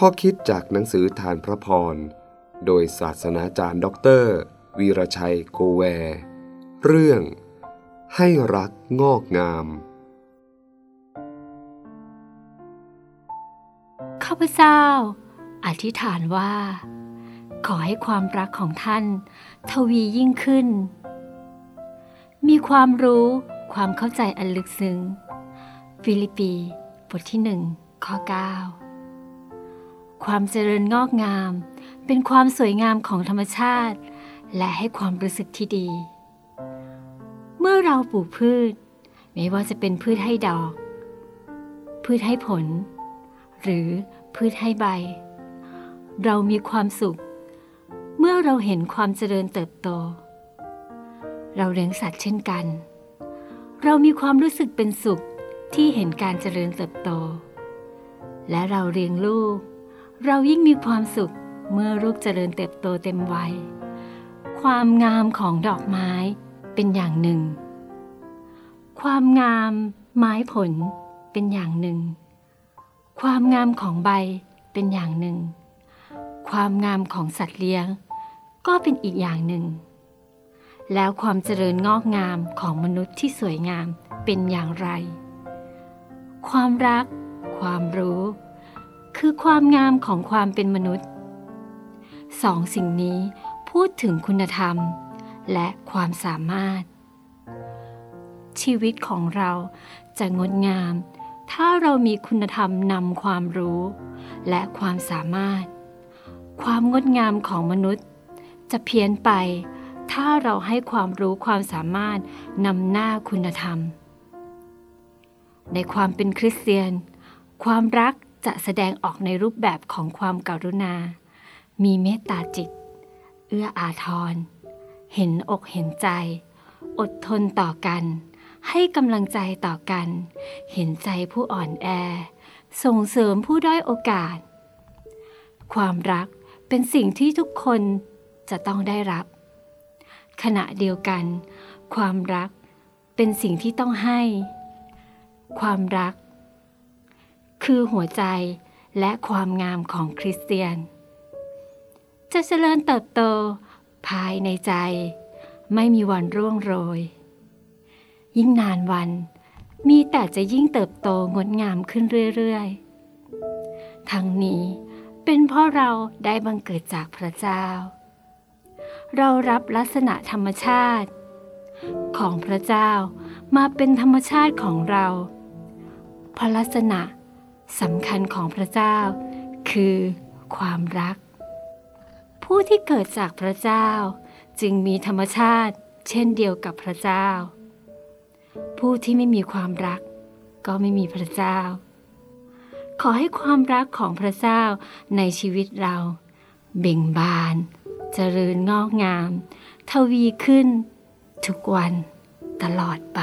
ข้อคิดจากหนังสือทานพระพร โดยศาสนาจารย์ด็อกเตอร์ วีรชัยโกแว เรื่อง ให้รักงอกงาม ข้าพเจ้า อธิษฐานว่า ขอให้ความรักของท่าน ทวียิ่งขึ้น มีความรู้ความเข้าใจอันลึกซึ้ง ฟิลิปปีบทที่หนึ่งข้อ9 ความเจริญงอกงาม เป็นความสวยงามของธรรมชาติ และให้ความรู้สึกที่ดี เมื่อเราปลูกพืช ไม่ว่าจะเป็นพืชให้ดอก พืชให้ผล หรือพืชให้ใบ เรามีความสุข เมื่อเราเห็นความเจริญเติบโต เราเลี้ยงสัตว์เช่นกัน เรามีความรู้สึกเป็นสุขที่เห็นการเจริญเติบโต และเราเลี้ยงลูก เรายิ่งมีความสุขเมื่อลูกเจริญเติบโตเต็มวัย ความงามของดอกไม้เป็นอย่างหนึ่ง ความงามไม้ผลเป็นอย่างหนึ่ง ความงามของใบเป็นอย่างหนึ่ง ความงามของสัตว์เลี้ยง ก็เป็นอีกอย่างหนึ่ง แล้วความเจริญงอกงามของมนุษย์ที่สวยงามเป็นอย่างไร ความรัก ความรู้ คือความงามของความเป็นมนุษย์สองสิ่งนี้พูดถึงคุณธรรม และความสามารถ ชีวิตของเราจะงดงาม ถ้าเรามีคุณธรรมนำความรู้ และความสามารถ ความงดงามของมนุษย์ จะเพี้ยนไป ถ้าเราให้ความรู้ความสามารถนำหน้าคุณธรรม ในความเป็นคริสเตียน ความรัก จะแสดงออกในรูปแบบของความกรุณา มีเมตตาจิต เอื้ออาทร เห็นอกเห็นใจ อดทนต่อกัน ให้กำลังใจต่อกัน เห็นใจผู้อ่อนแอ ส่งเสริมผู้ด้อยโอกาส ความรักเป็นสิ่งที่ทุกคนจะต้องได้รับ ขณะเดียวกัน ความรักเป็นสิ่งที่ต้องให้ ความรัก คือหัวใจและความงามของคริสเตียน จะเจริญเติบโตภายในใจ ไม่มีวันร่วงโรย ยิ่งนานวันมีแต่จะยิ่งเติบโตงดงามขึ้นเรื่อยๆ ทั้งนี้เป็นเพราะเราได้บังเกิดจากพระเจ้า เรารับลักษณะธรรมชาติ ของพระเจ้ามาเป็นธรรมชาติของเราเพราะลักษณะ สำคัญของพระเจ้า คือความรัก ผู้ที่เกิดจากพระเจ้าจึงมีธรรมชาติ เช่นเดียวกับพระเจ้า ผู้ที่ไม่มีความรัก ก็ไม่มีพระเจ้า ขอให้ความรักของพระเจ้าในชีวิตเรา เบ่งบาน เจริญงอกงาม ทวีขึ้น ทุกวันตลอดไป